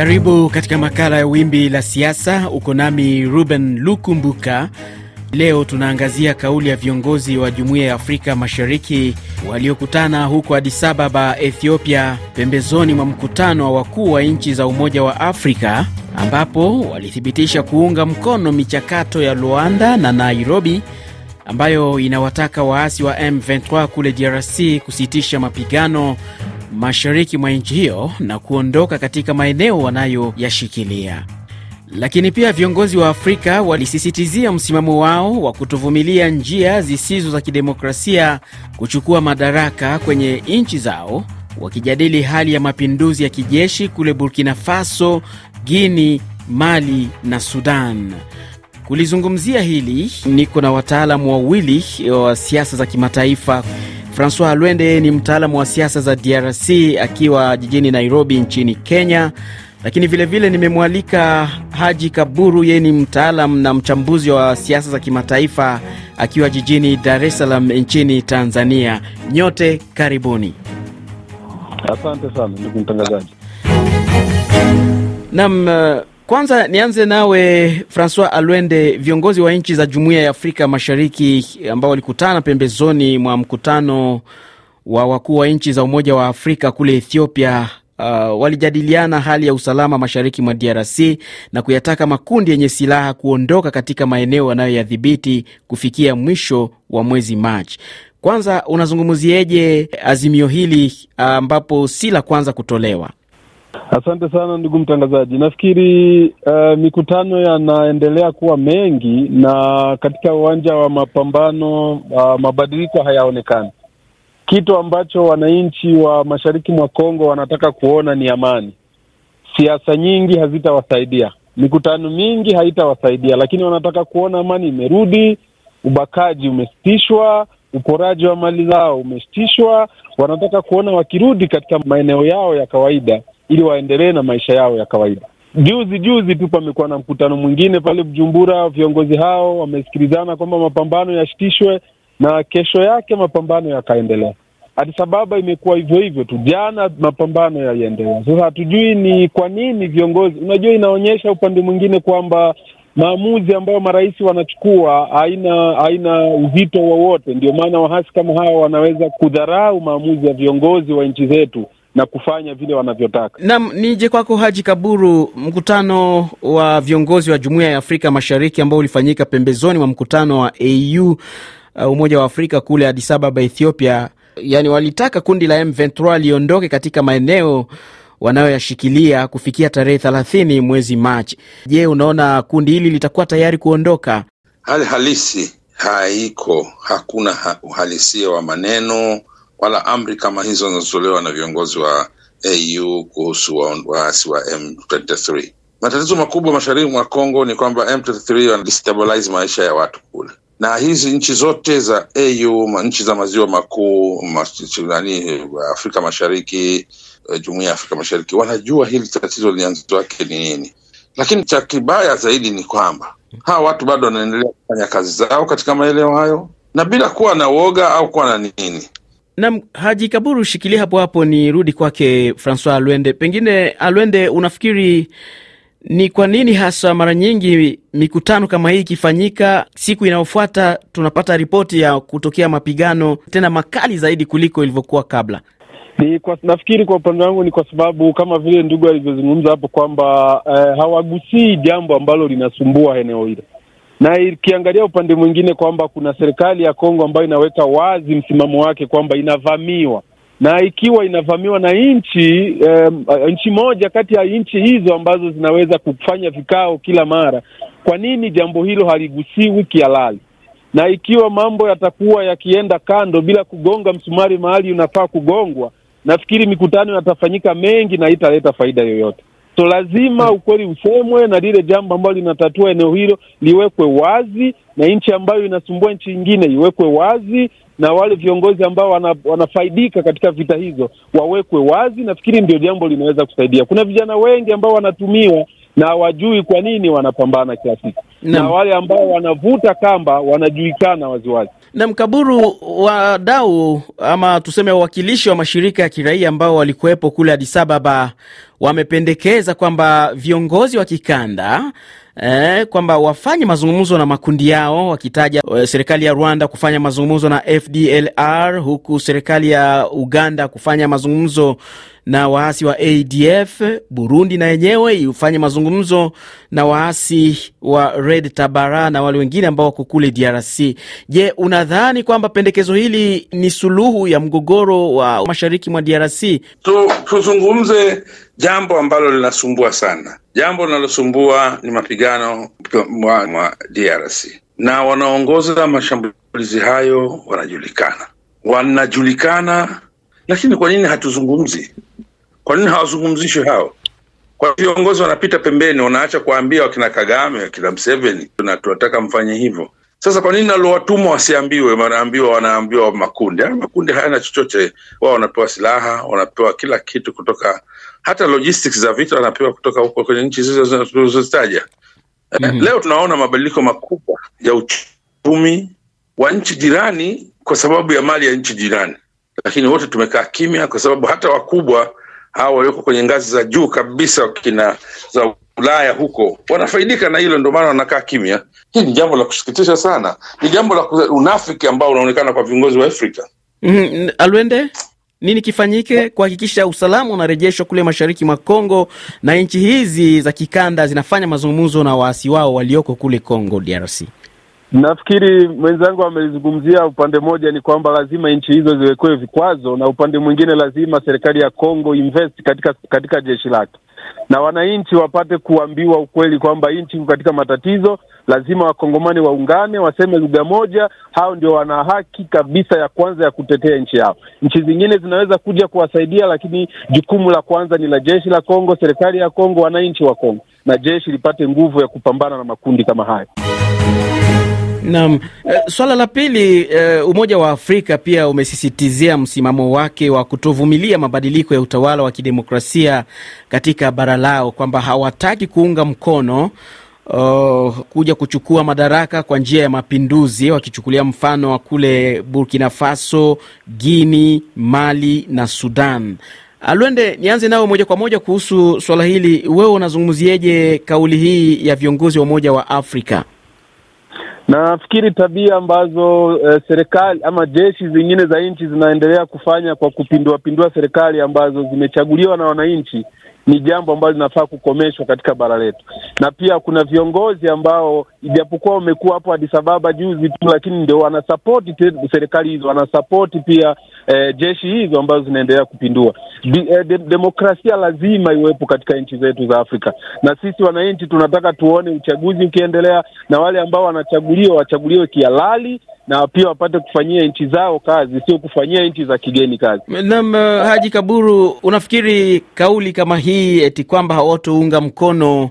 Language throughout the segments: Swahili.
Karibu katika makala ya Wimbi la Siasa. Uko nami Ruben Lukumbuka. Leo tunaangazia kauli ya viongozi wa Jumuiya ya Afrika Mashariki waliokutana huko Addis Ababa, Ethiopia, pembezoni mwa mkutano wa wakuu wa nchi za Umoja wa Afrika, ambapo walithibitisha kuunga mkono michakato ya Luanda na Nairobi ambayo inawataka waasi wa M23 kule DRC kusitisha mapigano mashariki mwa nchi hiyo na kuondoka katika maeneo wanayoyashikilia. Lakini pia viongozi wa Afrika walisisitizia msimamo wao wa kutovumilia njia zisizo za kidemokrasia kuchukua madaraka kwenye nchi zao, wakijadili hali ya mapinduzi ya kijeshi kule Burkina Faso, Guini, Mali na Sudan. Kulizungumzia hili niko na wataalamu wawili wa siasa za kimataifa. Francois Alwende ni mtaalamu wa siasa za DRC akiwa jijini Nairobi nchini Kenya, lakini vilevile nimemwalika Haji Kaburu, yeye ni mtaalam na mchambuzi wa siasa za kimataifa akiwa jijini Dar es Salaam nchini Tanzania. Nyote karibuni. Asante sana ndugu mtangazaji. Nam, kwanza nianze nawe Francois Alwende. Viongozi wa nchi za Jumuiya ya Afrika Mashariki ambao walikutana pembezoni mwa mkutano wa wakuu wa nchi za Umoja wa Afrika kule Ethiopia uh, walijadiliana hali ya usalama mashariki mwa DRC na kuyataka makundi yenye silaha kuondoka katika maeneo yanayoyadhibiti kufikia mwisho wa mwezi Machi. Kwanza unazungumzieje azimio hili ambapo si la kwanza kutolewa? Asante sana ndugu mtangazaji. Nafikiri uh, mikutano yanaendelea kuwa mengi na katika uwanja wa mapambano uh, mabadiliko hayaonekani. Kitu ambacho wananchi wa mashariki mwa Kongo wanataka kuona ni amani. Siasa nyingi hazitawasaidia, mikutano mingi haitawasaidia, lakini wanataka kuona amani imerudi, ubakaji umesitishwa, uporaji wa mali zao umesitishwa. Wanataka kuona wakirudi katika maeneo yao ya kawaida ili waendelee na maisha yao ya kawaida. Juzi juzi tu pamekuwa na mkutano mwingine pale Bujumbura, viongozi hao wamesikilizana kwamba mapambano yasitishwe, na kesho yake mapambano yakaendelea. Addis Ababa imekuwa hivyo hivyo tu, jana mapambano yaliendelea. Sasa hatujui ni kwa nini viongozi, unajua, inaonyesha upande mwingine kwamba maamuzi ambayo marais wanachukua haina haina uzito wowote. Ndio maana wahasi kama hawa wanaweza kudharau maamuzi ya viongozi wa nchi zetu na kufanya vile wanavyotaka. Nam, nije kwako Haji Kaburu. Mkutano wa viongozi wa Jumuiya ya Afrika Mashariki ambao ulifanyika pembezoni mwa mkutano wa AU uh, Umoja wa Afrika kule Addis Ababa, Ethiopia, yani walitaka kundi la M23 liondoke katika maeneo wanayoyashikilia kufikia tarehe thelathini mwezi Machi. Je, unaona kundi hili litakuwa tayari kuondoka? Hali halisi haiko, hakuna ha uhalisia wa maneno wala amri kama hizo zinazotolewa na viongozi wa AU kuhusu waasi wa M23. Matatizo makubwa mashariki mwa Kongo ni kwamba M23 wanadestabilize maisha ya watu kule, na hizi nchi zote za AU, nchi za maziwa makuu, nani, Afrika Mashariki, jumuiya ya Afrika Mashariki wanajua hili tatizo lianzo wake ni nini, lakini cha kibaya zaidi ni kwamba hawa watu bado wanaendelea kufanya kazi zao katika maeneo hayo na bila kuwa na uoga au kuwa na nini Nam Haji Kaburu, shikilia hapo hapo, ni rudi kwake Francois Alwende. Pengine Alwende, unafikiri ni kwa nini hasa mara nyingi mikutano kama hii ikifanyika, siku inayofuata tunapata ripoti ya kutokea mapigano tena makali zaidi kuliko ilivyokuwa kabla? Ni kwa, nafikiri kwa upande wangu ni kwa sababu kama vile ndugu alivyozungumza hapo kwamba eh, hawagusii jambo ambalo linasumbua eneo hilo na ikiangalia upande mwingine kwamba kuna serikali ya Kongo ambayo inaweka wazi msimamo wake kwamba inavamiwa, na ikiwa inavamiwa na nchi um, nchi moja kati ya nchi hizo ambazo zinaweza kufanya vikao kila mara, kwa nini jambo hilo haligusiwi kihalali? Na ikiwa mambo yatakuwa yakienda kando bila kugonga msumari mahali unafaa kugongwa, nafikiri mikutano yatafanyika mengi na italeta faida yoyote. So lazima ukweli usemwe na lile jambo ambalo linatatua eneo hilo liwekwe wazi, na nchi ambayo inasumbua nchi nyingine iwekwe wazi, na wale viongozi ambao wana, wanafaidika katika vita hizo wawekwe wazi. Nafikiri ndio jambo linaweza kusaidia. Kuna vijana wengi ambao wanatumiwa na hawajui kwa nini wanapambana kila siku. Na wale ambao wanavuta kamba wanajulikana waziwazi. Na Mkaburu, wadau ama tuseme wawakilishi wa mashirika ya kiraia ambao walikuwepo kule Addis Ababa wamependekeza kwamba viongozi wa kikanda eh, kwamba wafanye mazungumzo na makundi yao, wakitaja eh, serikali ya Rwanda kufanya mazungumzo na FDLR, huku serikali ya Uganda kufanya mazungumzo na waasi wa ADF, Burundi na yenyewe ifanye mazungumzo na waasi wa Red Tabara na wale wengine ambao wako kule DRC. Je, unadhani kwamba pendekezo hili ni suluhu ya mgogoro wa mashariki mwa DRC? Tu, tuzungumze jambo ambalo linasumbua sana. Jambo linalosumbua ni mapigano mwa, mwa DRC na wanaongoza mashambulizi hayo wanajulikana, wanajulikana, lakini kwa nini hatuzungumzi? Kwa nini hawazungumzishi hao? Kwa viongozi wanapita pembeni, wanaacha kuambia wakina Kagame, wakina Mseveni, tunataka mfanye hivyo. Sasa kwa nini nalowatumwa wasiambiwe? Wanaambiwa, wanaambiwa makundi haya. Makundi hayana chochote, wao wanapewa silaha, wanapewa kila kitu kutoka, hata logistics za vita wanapewa kutoka huko kwenye nchi hizo tulizozitaja. mm -hmm. Leo tunaona mabadiliko makubwa ya uchumi wa nchi jirani kwa sababu ya mali ya nchi jirani, lakini wote tumekaa kimya, kwa sababu hata wakubwa hao walioko kwenye ngazi za juu kabisa kina za Ulaya huko wanafaidika na hilo, ndio maana wanakaa kimya. Hii ni jambo la kusikitisha sana, ni jambo la unafiki ambao unaonekana kwa viongozi wa Afrika. mm. Alwende, nini kifanyike kuhakikisha usalama unarejeshwa kule mashariki mwa Kongo na nchi hizi za kikanda zinafanya mazungumzo na waasi wao walioko kule Kongo DRC? Nafikiri mwenzangu amezungumzia Upande mmoja ni kwamba lazima nchi hizo ziwekewe vikwazo, na upande mwingine lazima serikali ya Kongo invest katika katika jeshi lake, na wananchi wapate kuambiwa ukweli kwamba nchi iko katika matatizo. Lazima wakongomani waungane, waseme lugha moja. Hao ndio wana haki kabisa ya kwanza ya kutetea nchi yao. Nchi zingine zinaweza kuja kuwasaidia, lakini jukumu la kwanza ni la jeshi la Kongo, serikali ya Kongo, wananchi wa Kongo, na jeshi lipate nguvu ya kupambana na makundi kama hayo. Naam. E, swala la pili e, Umoja wa Afrika pia umesisitizia msimamo wake wa kutovumilia mabadiliko ya utawala wa kidemokrasia katika bara lao, kwamba hawataki kuunga mkono uh, kuja kuchukua madaraka kwa njia ya mapinduzi, wakichukulia mfano wa kule Burkina Faso, Guini, Mali na Sudan. Alwende, nianze nawe moja kwa moja kuhusu swala hili. Wewe unazungumzieje kauli hii ya viongozi wa Umoja wa Afrika? Nafikiri tabia ambazo e, serikali ama jeshi zingine za nchi zinaendelea kufanya kwa kupindua pindua serikali ambazo zimechaguliwa na wananchi ni jambo ambalo linafaa kukomeshwa katika bara letu, na pia kuna viongozi ambao ijapokuwa wamekuwa hapo Addis Ababa juzi tu, lakini ndio wanasapoti serikali hizo, wanasapoti pia eh, jeshi hizo ambazo zinaendelea kupindua. Di, eh, de, demokrasia lazima iwepo katika nchi zetu za Afrika, na sisi wananchi tunataka tuone uchaguzi ukiendelea, na wale ambao wanachaguliwa wachaguliwe kihalali na pia wapate kufanyia nchi zao kazi, sio kufanyia nchi za kigeni kazi. Naam, Haji Kaburu, unafikiri kauli kama hii eti kwamba hawatounga mkono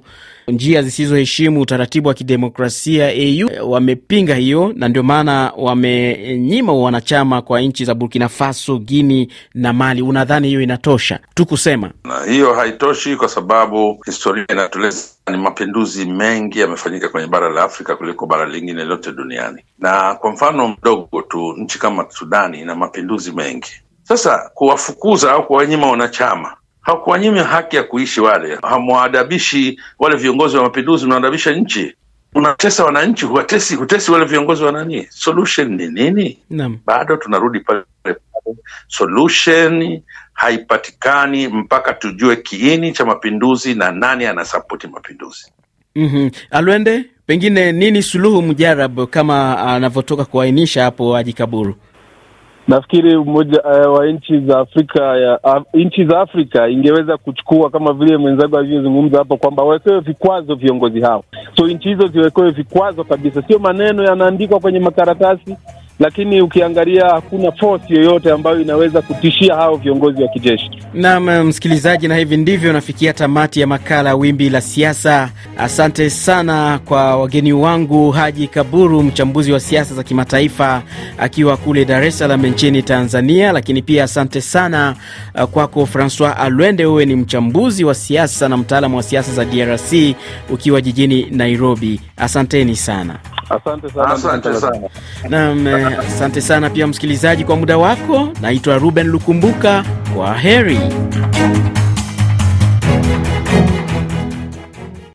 njia zisizoheshimu utaratibu wa kidemokrasia AU wamepinga hiyo, na ndio maana wamenyima wanachama kwa nchi za Burkina Faso, Guini na Mali. Unadhani hiyo inatosha tu kusema? Na hiyo haitoshi, kwa sababu historia inatueleza ni mapinduzi mengi yamefanyika kwenye bara la Afrika kuliko bara lingine lote duniani, na kwa mfano mdogo tu, nchi kama Sudani ina mapinduzi mengi. Sasa kuwafukuza au kuwanyima wanachama hakuwanyima haki ya kuishi. Wale hamwaadabishi wale viongozi wa mapinduzi, mnaadabisha nchi, unatesa wananchi, huwatesi hutesi wale viongozi wa nani? Solution ni nini? Naam. Bado tunarudi pale pale, solution haipatikani mpaka tujue kiini cha mapinduzi na nani anasapoti mapinduzi. mm-hmm. Alwende, pengine nini suluhu mjarabu kama anavyotoka kuainisha hapo Haji Kaburu? Nafikiri umoja uh, wa nchi za Afrika ya uh, nchi za Afrika ingeweza kuchukua kama vile mwenzangu alivyozungumza hapo kwamba wawekewe vikwazo viongozi hao, so nchi hizo ziwekewe vikwazo kabisa, sio maneno yanaandikwa kwenye makaratasi, lakini ukiangalia hakuna force yoyote ambayo inaweza kutishia hao viongozi wa kijeshi. Naam, msikilizaji, na hivi ndivyo nafikia tamati ya makala Wimbi la Siasa. Asante sana kwa wageni wangu, Haji Kaburu, mchambuzi wa siasa za kimataifa akiwa kule Dar es Salaam nchini Tanzania, lakini pia asante sana uh, kwako Francois Alwende, wewe ni mchambuzi wa siasa na mtaalamu wa siasa za DRC ukiwa jijini Nairobi. Asanteni sana. Asante sana. Asante sana. Naam, eh, asante sana pia msikilizaji kwa muda wako. Naitwa Ruben Lukumbuka, kwa heri.